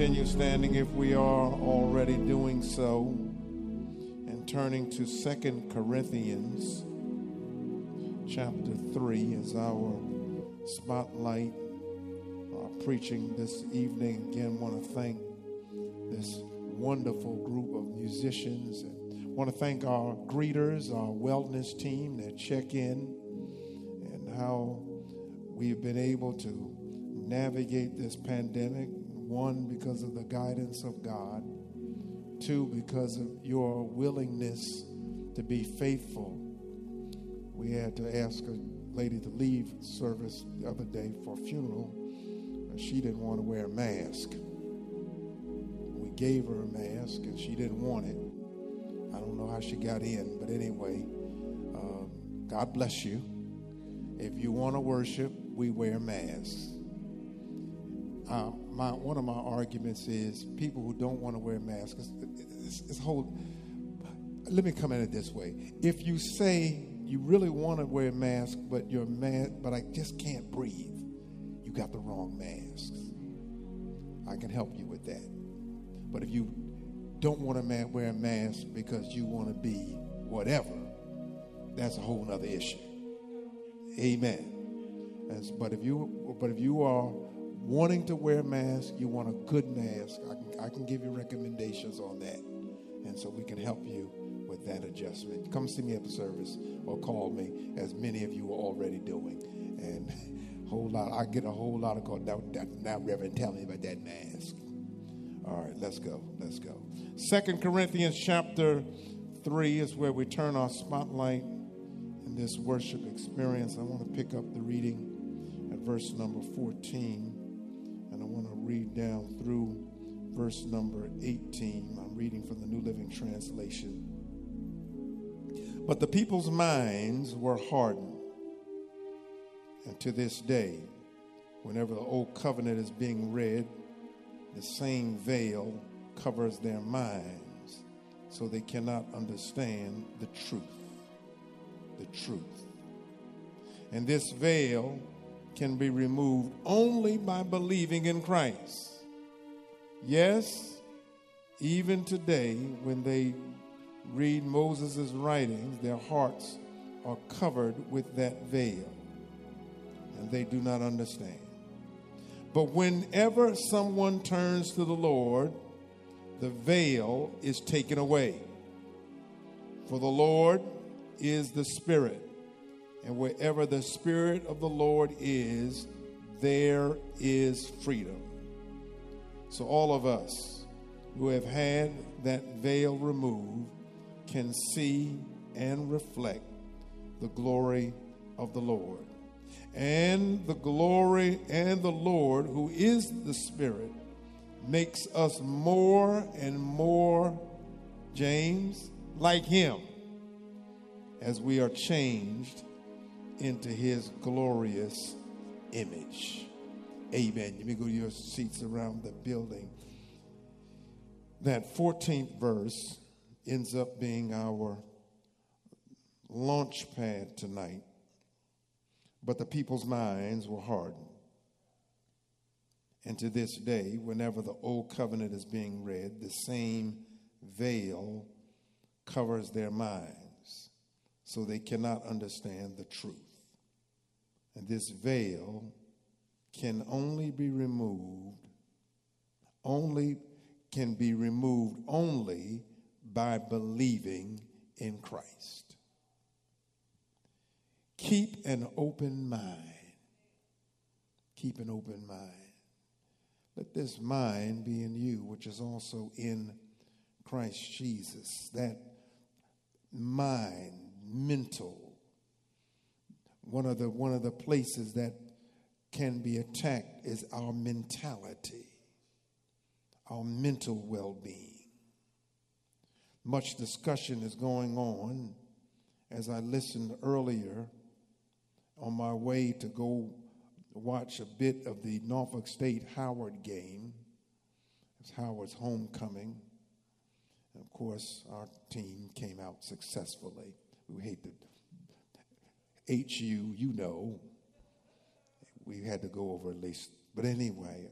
Continue standing, if we are already doing so, and turning to Second Corinthians chapter 3 as our spotlight, our preaching this evening. Again, want to thank this wonderful group of musicians and want to thank our greeters, our wellness team that check in and how we've been able to navigate this pandemic. One, because of the guidance of God. Two, because of your willingness to be faithful. We had to ask a lady to leave service the other day for a funeral. She didn't want to wear a mask. We gave her a mask and she didn't want it. I don't know how she got in, but anyway, um, God bless you. If you want to worship, we wear masks. Uh, my, one of my arguments is people who don't want to wear masks. It's, it's, whole. Let me come at it this way: If you say you really want to wear a mask, but your mask, but I just can't breathe, you got the wrong mask. I can help you with that. But if you don't want to wear a mask because you want to be whatever, that's a whole other issue. Amen. As, but if you but if you are wanting to wear a mask, you want a good mask, I can, I can give you recommendations on that. And so we can help you with that adjustment. Come see me at the service or call me, as many of you are already doing. And a whole lot, I get a whole lot of calls. Now, now, Reverend, tell me about that mask. All right, let's go. Let's go. Second Corinthians chapter 3 is where we turn our spotlight in this worship experience. I want to pick up the reading at verse number 14 read down through verse number 18. I'm reading from the New Living Translation. But the people's minds were hardened. And to this day, whenever the old covenant is being read, the same veil covers their minds so they cannot understand the truth. The truth. And this veil can be removed only by believing in Christ. Yes, even today, when they read Moses' writings, their hearts are covered with that veil, and they do not understand. But whenever someone turns to the Lord, the veil is taken away. For the Lord is the Spirit and wherever the Spirit of the Lord is, there is freedom. So, all of us who have had that veil removed can see and reflect the glory of the Lord. And the glory and the Lord, who is the Spirit, makes us more and more, James, like Him as we are changed into his glorious image. Amen. Let me go to your seats around the building. That 14th verse ends up being our launch pad tonight. But the people's minds were hardened. And to this day, whenever the old covenant is being read, the same veil covers their minds so they cannot understand the truth. And this veil can only be removed, only can be removed only by believing in Christ. Keep an open mind. Keep an open mind. Let, let this mind be in you, which is also in Christ Jesus. That mind, mental, one of the one of the places that can be attacked is our mentality, our mental well-being. Much discussion is going on as I listened earlier on my way to go watch a bit of the Norfolk State Howard game. It's Howard's homecoming. And of course, our team came out successfully. We hate the HU, you know. We had to go over at least. But anyway,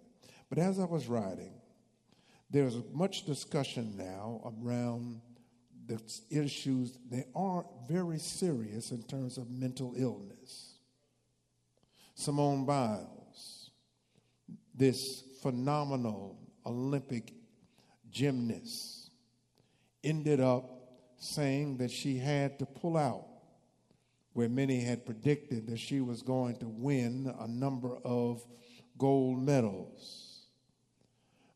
but as I was riding, there's much discussion now around the issues. They are very serious in terms of mental illness. Simone Biles, this phenomenal Olympic gymnast, ended up saying that she had to pull out, where many had predicted that she was going to win a number of gold medals.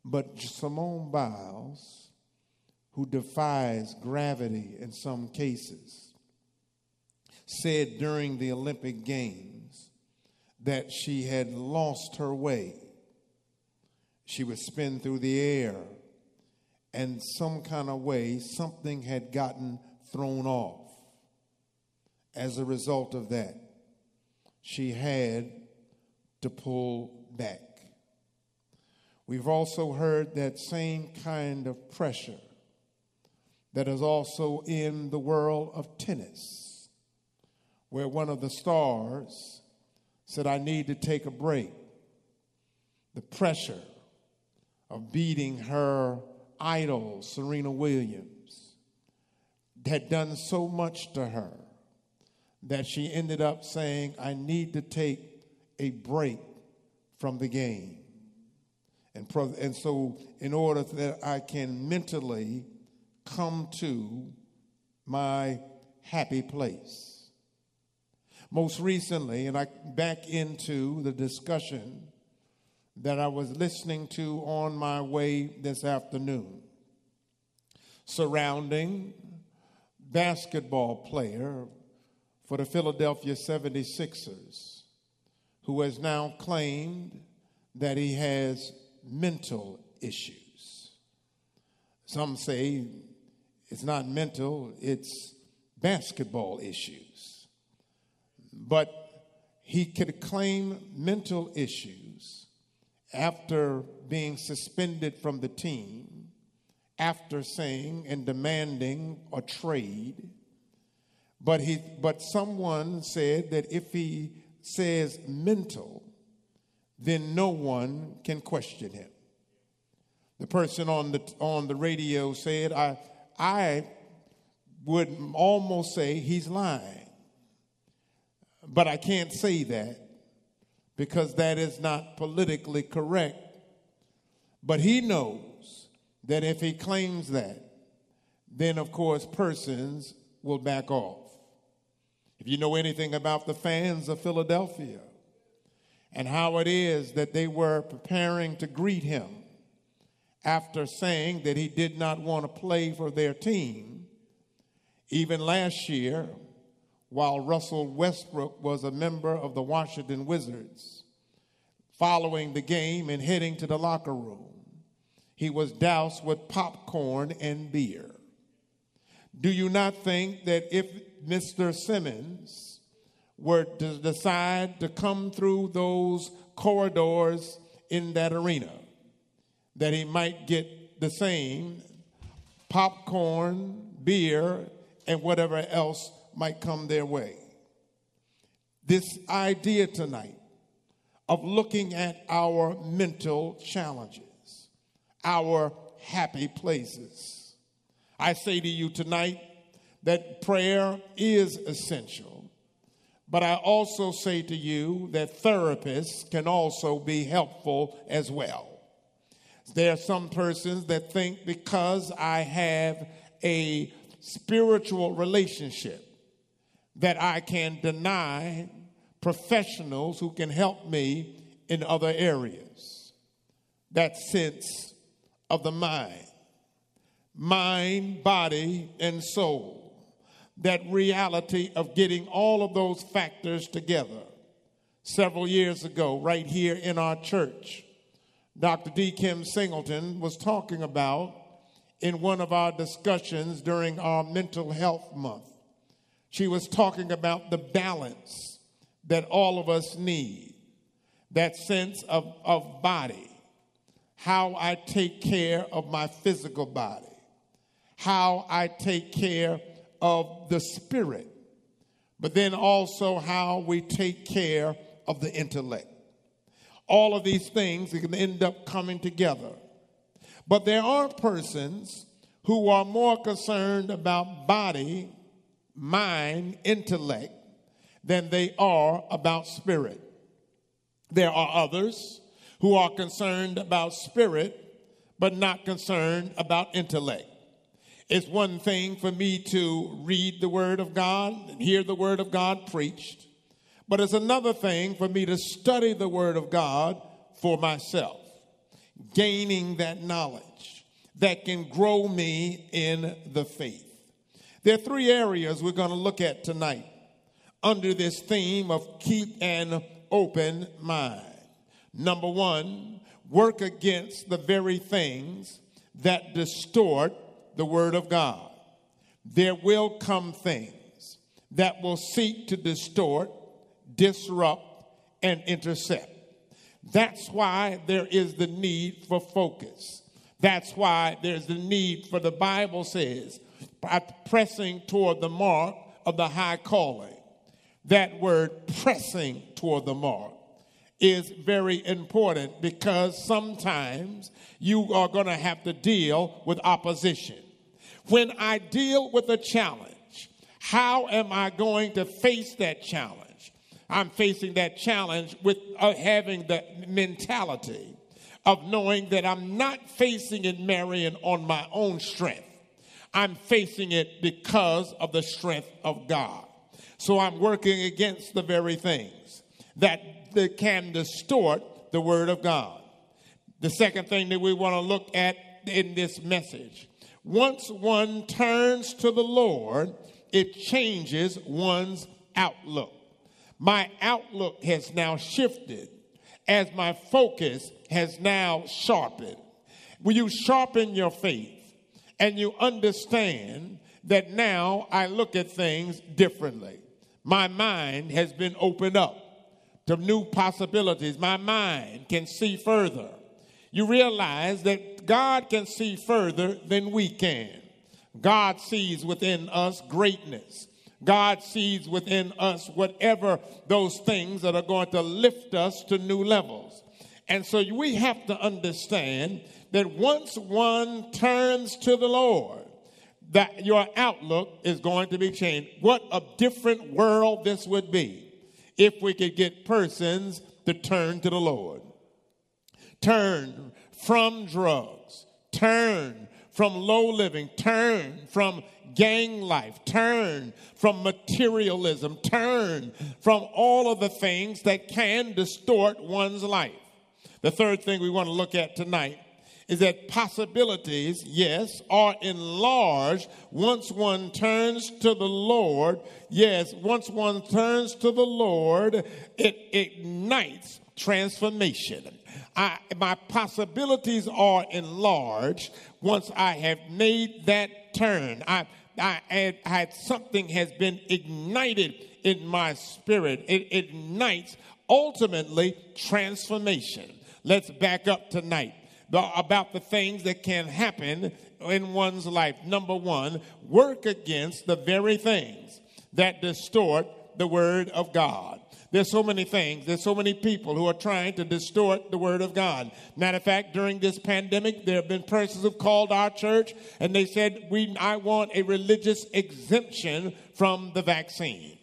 But Simone Biles, who defies gravity in some cases, said during the Olympic Games that she had lost her way. She would spin through the air, and some kind of way, something had gotten thrown off. As a result of that, she had to pull back. We've also heard that same kind of pressure that is also in the world of tennis, where one of the stars said, I need to take a break. The pressure of beating her idol, Serena Williams, had done so much to her that she ended up saying, I need to take a break from the game. And, and so, in order that I can mentally come to my happy place. Most recently, and I back into the discussion that I was listening to on my way this afternoon surrounding basketball player for the Philadelphia 76ers who has now claimed that he has mental issues. Some say it's not mental, it's basketball issues but he could claim mental issues after being suspended from the team, after saying and demanding a trade. But, he, but someone said that if he says mental, then no one can question him. The person on the, on the radio said, I, I would almost say he's lying. But I can't say that because that is not politically correct. But he knows that if he claims that, then of course persons will back off. If you know anything about the fans of Philadelphia and how it is that they were preparing to greet him after saying that he did not want to play for their team, even last year, while Russell Westbrook was a member of the Washington Wizards. Following the game and heading to the locker room, he was doused with popcorn and beer. Do you not think that if Mr. Simmons were to decide to come through those corridors in that arena, that he might get the same popcorn, beer, and whatever else might come their way. This idea tonight of looking at our mental challenges, our happy places. I say to you tonight that prayer is essential, but I also say to you that therapists can also be helpful as well. There are some persons that think because I have a spiritual relationship, that I can deny professionals who can help me in other areas. that sense of the mind, mind, body, and soul. That reality of getting all of those factors together. Several years ago, right here in our church, Dr. D. Kim Singleton was talking about in one of our discussions during our mental health month. She was talking about the balance that all of us need, that sense of, of body, how I take care of my physical body, how I take care of the spirit, but then also how we take care of the intellect. All of these things can end up coming together. But there are persons who are more concerned about body, mind, intellect than they are about spirit. There are others who are concerned about spirit, but not concerned about intellect. It's one thing for me to read the Word of God and hear the Word of God preached, but it's another thing for me to study the Word of God for myself, gaining that knowledge that can grow me in the faith. There are three areas we're going to look at tonight under this theme of keep an open mind. Number one, work against the very things that distort the Word of God. There will come things that will seek to distort, disrupt, and intercept. That's why there is the need for focus. That's why there's the need for the Bible says, pressing toward the mark of the high calling. That word pressing toward the mark is very important because sometimes you are going to have to deal with opposition. When I deal with a challenge, how am I going to face that challenge? I'm facing that challenge with uh, having the mentality of knowing that I'm not facing it, Marion, on my own strength. I'm facing it because of the strength of God. So I'm working against the very things that that can distort the Word of God. The second thing that we want to look at in this message once one turns to the Lord, it changes one's outlook. My outlook has now shifted as my focus has now sharpened. When you sharpen your faith and you understand that now I look at things differently? My mind has been opened up to new possibilities. My mind can see further. You realize that God can see further than we can. God sees within us greatness. God sees within us whatever those things that are going to lift us to new levels. And so we have to understand that once one turns to the Lord, that your outlook is going to be changed. What a different world this would be if we could get persons to turn to the Lord. Turn from drugs, turn from low living, turn from gang life, turn from materialism, turn from all of the things that can distort one's life. The third thing we want to look at tonight is that possibilities, yes, are enlarged once one turns to the Lord. Yes, once one turns to the Lord, it ignites transformation. I, my possibilities are enlarged once I have made that turn. I, I had something has been ignited in my spirit. It ignites ultimately transformation. Let's back up tonight the, about the things that can happen in one's life. Number one, work against the very things that distort the Word of God. There's so many things. There's so many people who are trying to distort the word of God. Matter of fact, during this pandemic, there have been persons who've called our church and they said, "We, I want a religious exemption from the vaccine."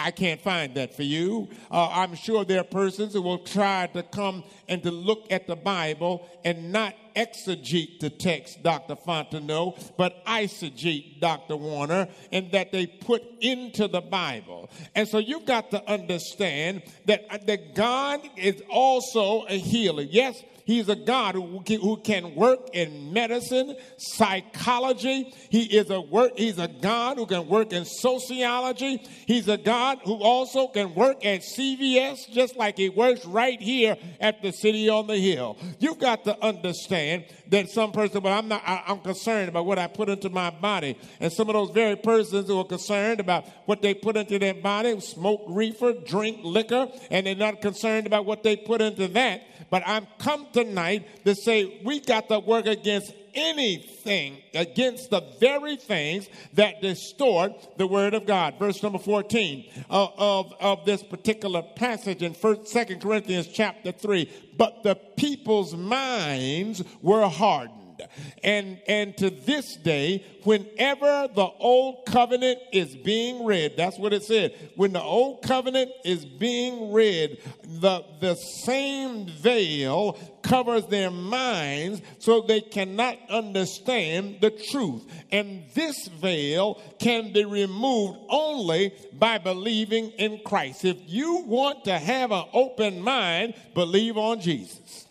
I can't find that for you. Uh, I'm sure there are persons who will try to come and to look at the Bible and not exegete the text, Dr. Fontenot, but eisegete, Dr. Warner, and that they put into the Bible. And so you've got to understand that, uh, that God is also a healer. Yes, He's a God who, can- who can work in medicine, psychology. He is a work. He's a God who can work in sociology. He's a God who also can work at CVS, just like he works right here at the city on the hill. You've got to understand that some person, but I'm not. I, I'm concerned about what I put into my body, and some of those very persons who are concerned about what they put into their body, smoke reefer, drink liquor, and they're not concerned about what they put into that. But I'm come tonight to say we got to work against anything against the very things that distort the word of God. Verse number 14 of, of, of this particular passage in first, second Corinthians chapter 3. But the people's minds were hardened. And and to this day, whenever the old covenant is being read, that's what it said. When the old covenant is being read, the the same veil covers their minds so they cannot understand the truth. And this veil can be removed only by believing in Christ. If you want to have an open mind, believe on Jesus.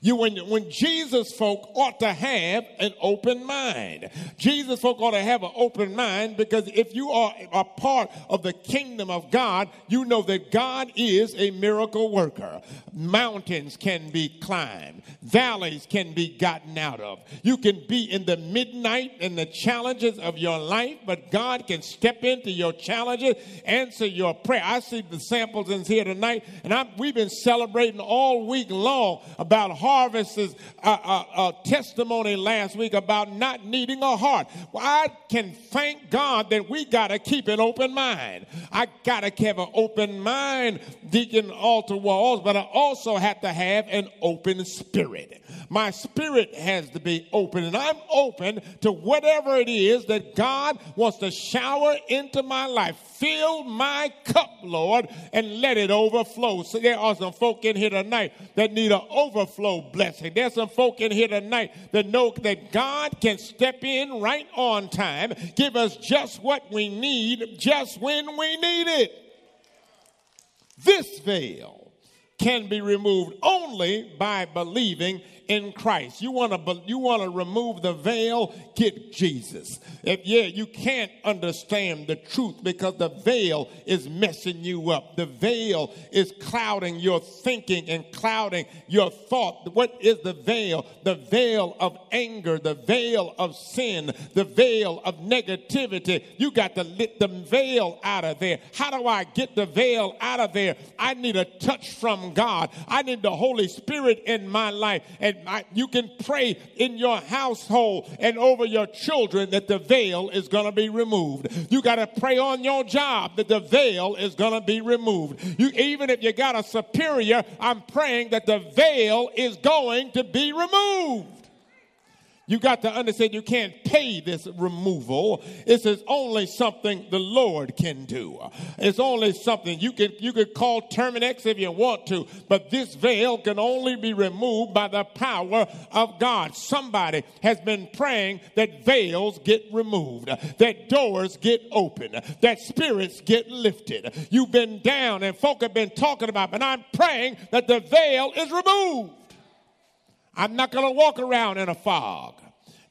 You, when, when Jesus folk ought to have an open mind. Jesus folk ought to have an open mind because if you are a part of the kingdom of God, you know that God is a miracle worker. Mountains can be climbed, valleys can be gotten out of. You can be in the midnight and the challenges of your life, but God can step into your challenges, answer your prayer. I see the samples in here tonight, and I'm, we've been celebrating all week long about Harvest's uh, uh, uh, testimony last week about not needing a heart. Well, I can thank God that we got to keep an open mind. I got to have an open mind, Deacon Altar Walls, but I also have to have an open spirit. My spirit has to be open, and I'm open to whatever it is that God wants to shower into my life. Fill my cup, Lord, and let it overflow. So there are some folk in here tonight that need an overflow blessing. There's some folk in here tonight that know that God can step in right on time, give us just what we need, just when we need it. This veil can be removed only by believing in Christ. You want to you want to remove the veil, get Jesus. If yeah, you can't understand the truth because the veil is messing you up. The veil is clouding your thinking and clouding your thought. What is the veil? The veil of anger, the veil of sin, the veil of negativity. You got to lift the veil out of there. How do I get the veil out of there? I need a touch from God. I need the Holy Spirit in my life. And You can pray in your household and over your children that the veil is going to be removed. You got to pray on your job that the veil is going to be removed. You, even if you got a superior, I'm praying that the veil is going to be removed. You got to understand you can't pay this removal. This is only something the Lord can do. It's only something you can you could call Terminix if you want to, but this veil can only be removed by the power of God. Somebody has been praying that veils get removed, that doors get open, that spirits get lifted. You've been down and folk have been talking about, but I'm praying that the veil is removed. I'm not going to walk around in a fog.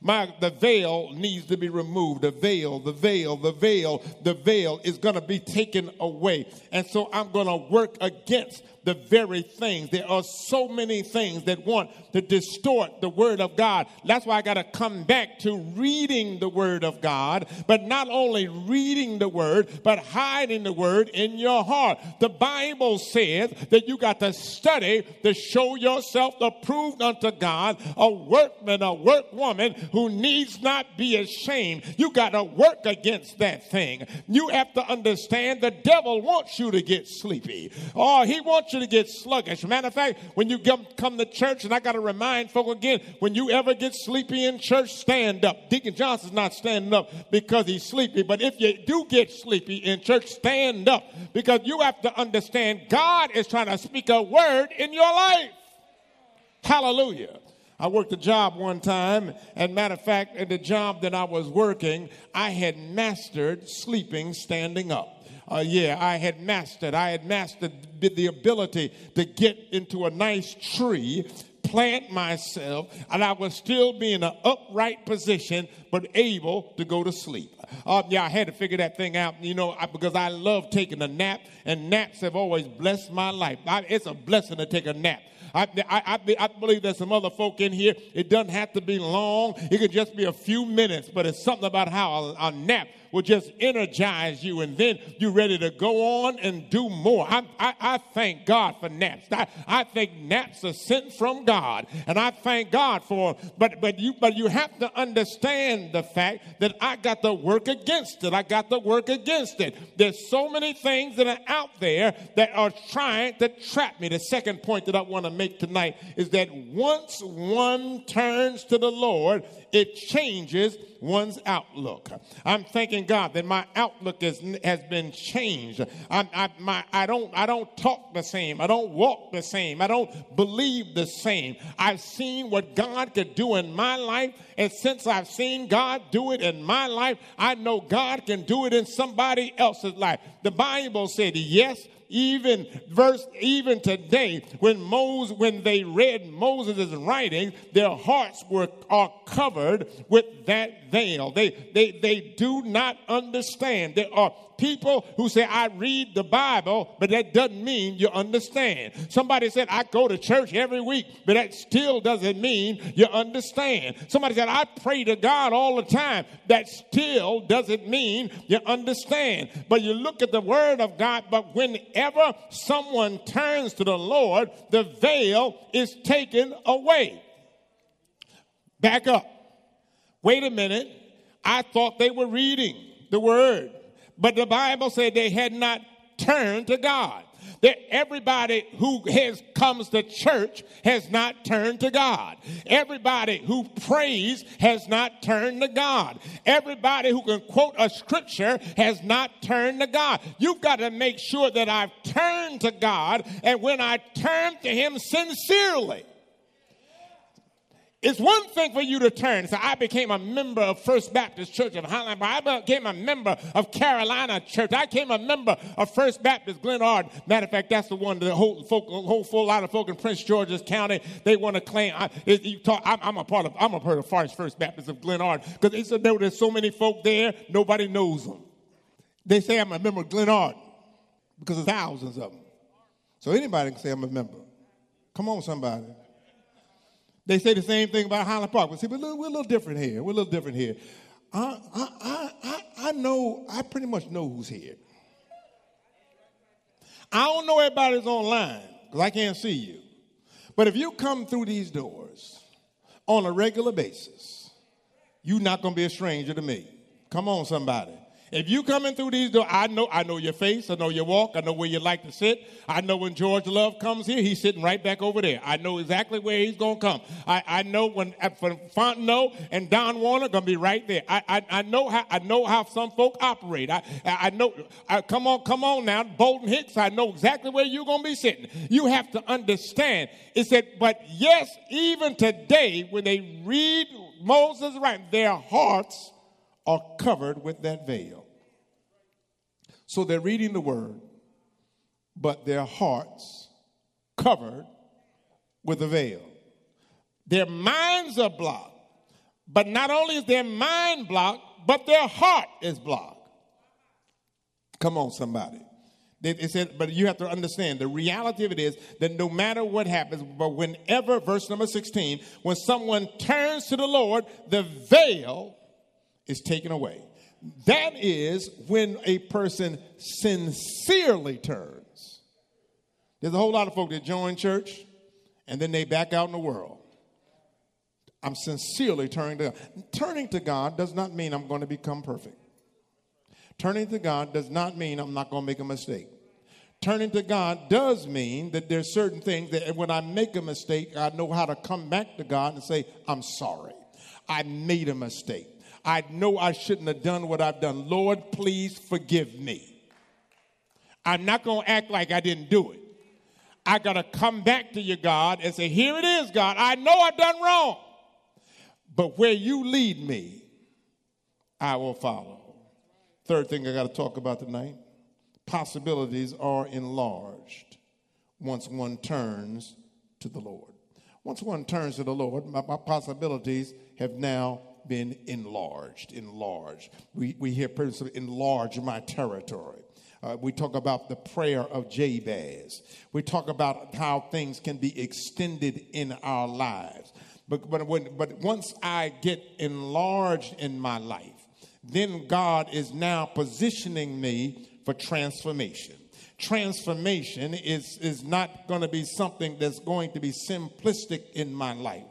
My, the veil needs to be removed. The veil, the veil, the veil, the veil is going to be taken away. And so I'm going to work against the very things. There are so many things that want to distort the Word of God. That's why I got to come back to reading the Word of God, but not only reading the Word, but hiding the Word in your heart. The Bible says that you got to study to show yourself approved unto God, a workman, a workwoman who needs not be ashamed. You got to work against that thing. You have to understand the devil wants you to get sleepy. Oh, he wants you to get sluggish. Matter of fact, when you come to church, and I got to remind folk again, when you ever get sleepy in church, stand up. Deacon Johnson's not standing up because he's sleepy, but if you do get sleepy in church, stand up because you have to understand God is trying to speak a word in your life. Hallelujah. I worked a job one time, and matter of fact, in the job that I was working, I had mastered sleeping standing up. Uh, yeah, I had mastered. I had mastered the ability to get into a nice tree plant myself, and I was still be in an upright position, but able to go to sleep. Uh, yeah, I had to figure that thing out, you know, I, because I love taking a nap, and naps have always blessed my life. I, it's a blessing to take a nap. I, I, I, believe there's some other folk in here. It doesn't have to be long. It could just be a few minutes, but it's something about how a, a nap will just energize you and then you're ready to go on and do more. I, I, I thank God for naps. I, I think naps are sent from God and I thank God for them. But, but, you, but you have to understand the fact that I got to work against it. I got to work against it. There's so many things that are out there that are trying to trap me. The second point that I want to make tonight is that once one turns to the Lord, it changes one's outlook. I'm God that my outlook is, has been changed. I, I, my, I, don't, I don't talk the same. I don't walk the same. I don't believe the same. I've seen what God could do in my life. And since I've seen God do it in my life, I know God can do it in somebody else's life. The Bible said, yes, even verse even today when Moses when they read Moses' writings, their hearts were are covered with that veil. They they they do not understand. There are people who say, I read the Bible, but that doesn't mean you understand. Somebody said, I go to church every week, but that still doesn't mean you understand. Somebody said, I pray to God all the time. That still doesn't mean you understand. But you look at the Word of God, but whenever someone turns to the Lord, the veil is taken away. Back up. Wait a minute. I thought they were reading the Word. But the Bible said they had not turned to God. That everybody who has comes to church has not turned to God. Everybody who prays has not turned to God. Everybody who can quote a scripture has not turned to God. You've got to make sure that I've turned to God, and when I turn to Him sincerely, it's one thing for you to turn. So I became a member of First Baptist Church of Highland. I became a member of Carolina Church. I became a member of First Baptist Glenarden. Matter of fact, that's the one the whole, folk, whole full lot of folk in Prince George's County they want to claim. I, you talk, I'm, I'm, a part of. I'm a part of Forest First Baptist of Glenarden because they said there's so many folk there, nobody knows them. They say I'm a member of Glenarden because there's thousands of them. So anybody can say I'm a member. Come on, somebody. They say the same thing about Highland Park. But see, we're a, little, we're a little different here. We're a little different here. I, I, I, I know, I pretty much know who's here. I don't know everybody's online because I can't see you. But if you come through these doors on a regular basis, you're not going to be a stranger to me. Come on, somebody. If you coming through these doors, I know I know your face, I know your walk, I know where you like to sit. I know when George Love comes here, he's sitting right back over there. I know exactly where he's gonna come. I, I know when uh, for Fontenot and Don Warner gonna be right there. I, I, I know how I know how some folk operate. I I know I, come on, come on now, Bolton Hicks, I know exactly where you're gonna be sitting. You have to understand. It said, but yes, even today, when they read Moses right, their hearts are covered with that veil. So they're reading the word, but their hearts covered with a veil. Their minds are blocked, but not only is their mind blocked, but their heart is blocked. Come on, somebody. It said, but you have to understand the reality of it is that no matter what happens, but whenever, verse number 16, when someone turns to the Lord, the veil is taken away. That is when a person sincerely turns. There's a whole lot of folk that join church and then they back out in the world. I'm sincerely turning to God. Turning to God does not mean I'm going to become perfect. Turning to God does not mean I'm not going to make a mistake. Turning to God does mean that there's certain things that when I make a mistake, I know how to come back to God and say, I'm sorry. I made a mistake. I know I shouldn't have done what I've done. Lord, please forgive me. I'm not going to act like I didn't do it. I got to come back to you, God, and say, Here it is, God. I know I've done wrong. But where you lead me, I will follow. Third thing I got to talk about tonight possibilities are enlarged once one turns to the Lord. Once one turns to the Lord, my, my possibilities have now been enlarged. Enlarged. We, we hear people enlarge my territory. Uh, we talk about the prayer of Jabez. We talk about how things can be extended in our lives. But, but, when, but once I get enlarged in my life, then God is now positioning me for transformation. Transformation is, is not going to be something that's going to be simplistic in my life.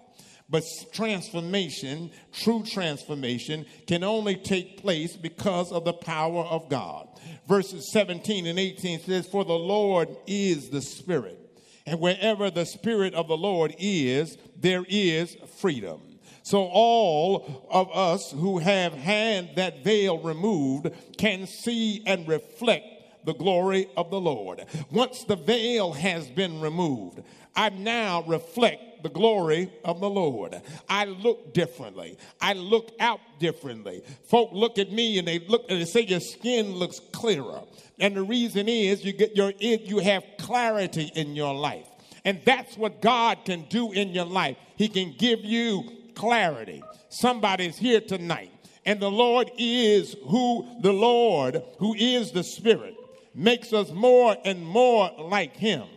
But transformation, true transformation, can only take place because of the power of God. Verses 17 and 18 says, For the Lord is the Spirit, and wherever the Spirit of the Lord is, there is freedom. So all of us who have had that veil removed can see and reflect the glory of the Lord. Once the veil has been removed, I now reflect the glory of the Lord. I look differently. I look out differently. Folk look at me and they look and they say your skin looks clearer. And the reason is you get your you have clarity in your life. And that's what God can do in your life. He can give you clarity. Somebody's here tonight. And the Lord is who the Lord, who is the Spirit, makes us more and more like Him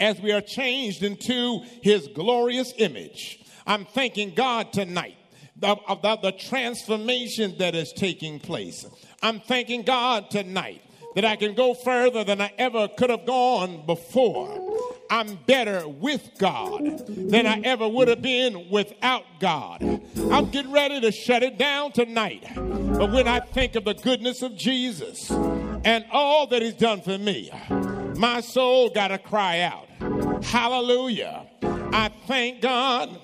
as we are changed into his glorious image. I'm thanking God tonight about the transformation that is taking place. I'm thanking God tonight that I can go further than I ever could have gone before. I'm better with God than I ever would have been without God. I'm getting ready to shut it down tonight. But when I think of the goodness of Jesus and all that He's done for me, my soul got to cry out. Hallelujah. I thank God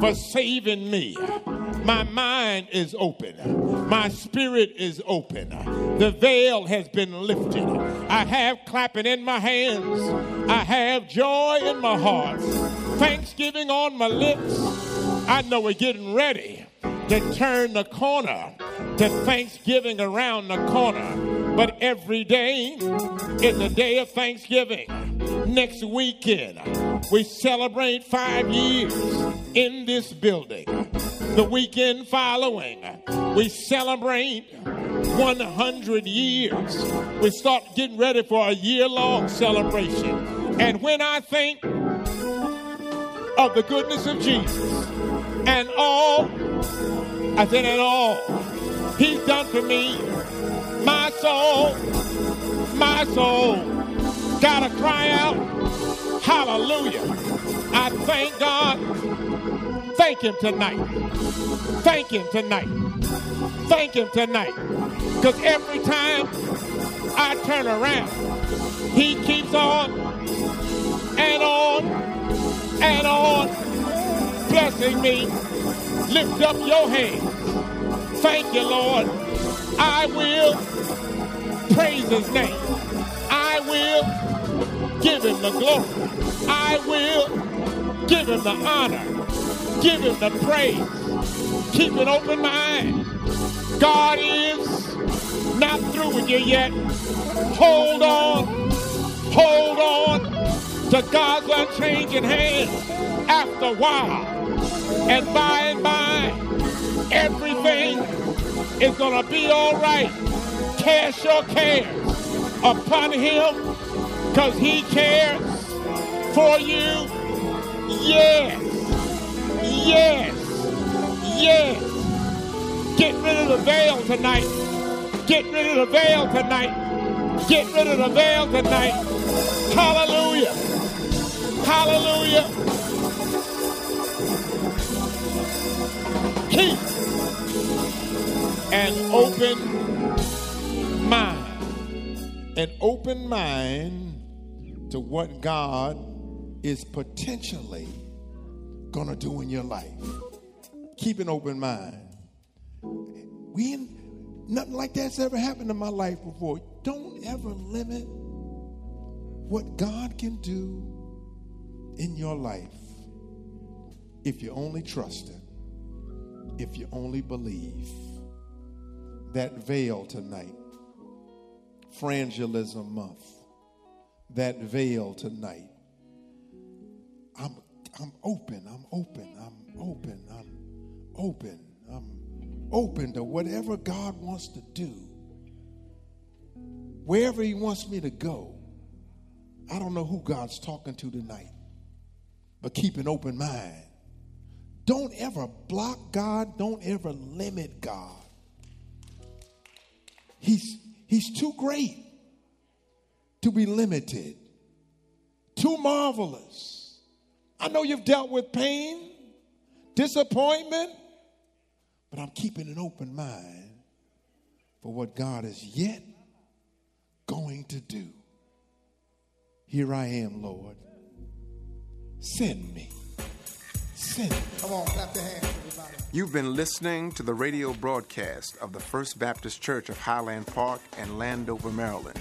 for saving me. My mind is open. My spirit is open. The veil has been lifted. I have clapping in my hands. I have joy in my heart. Thanksgiving on my lips. I know we're getting ready to turn the corner to Thanksgiving around the corner. But every day is a day of Thanksgiving. Next weekend, we celebrate five years in this building. The weekend following, we celebrate 100 years. We start getting ready for a year long celebration. And when I think of the goodness of Jesus and all, I said, and all He's done for me, soul, my soul Gotta cry out, hallelujah. I thank God. Thank Him tonight. Thank Him tonight. Thank Him tonight. Because every time I turn around, He keeps on and on and on blessing me. Lift up your hands. Thank you, Lord. I will praise His name. I will give him the glory. I will give him the honor, give him the praise. Keep an open mind. God is not through with you yet. Hold on, hold on to God's unchanging hand after a while. And by and by, everything is going to be all right. Cast your cares upon him because he cares for you. Yes. Yes. Yes. Get rid of the veil tonight. Get rid of the veil tonight. Get rid of the veil tonight. Hallelujah. Hallelujah. Keep an open mind. An open mind to what God is potentially going to do in your life. Keep an open mind. We nothing like that's ever happened in my life before. Don't ever limit what God can do in your life if you only trust Him, if you only believe. That veil tonight Frangelism Month, that veil tonight. I'm, I'm open, I'm open, I'm open, I'm open, I'm open to whatever God wants to do. Wherever He wants me to go. I don't know who God's talking to tonight, but keep an open mind. Don't ever block God, don't ever limit God. He's, he's too great to be limited, too marvelous. I know you've dealt with pain, disappointment, but I'm keeping an open mind for what God is yet going to do. Here I am, Lord. Send me. Come on, clap your hands, everybody. You've been listening to the radio broadcast of the First Baptist Church of Highland Park in Landover, Maryland.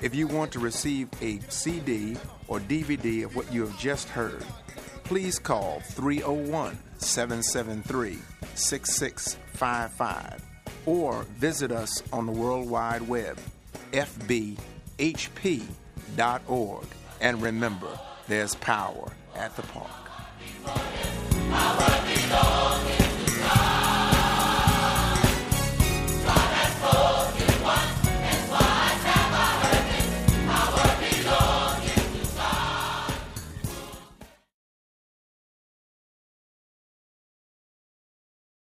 If you want to receive a CD or DVD of what you have just heard, please call 301 773 6655 or visit us on the World Wide Web, fbhp.org. And remember, there's power at the park. Abatidos, que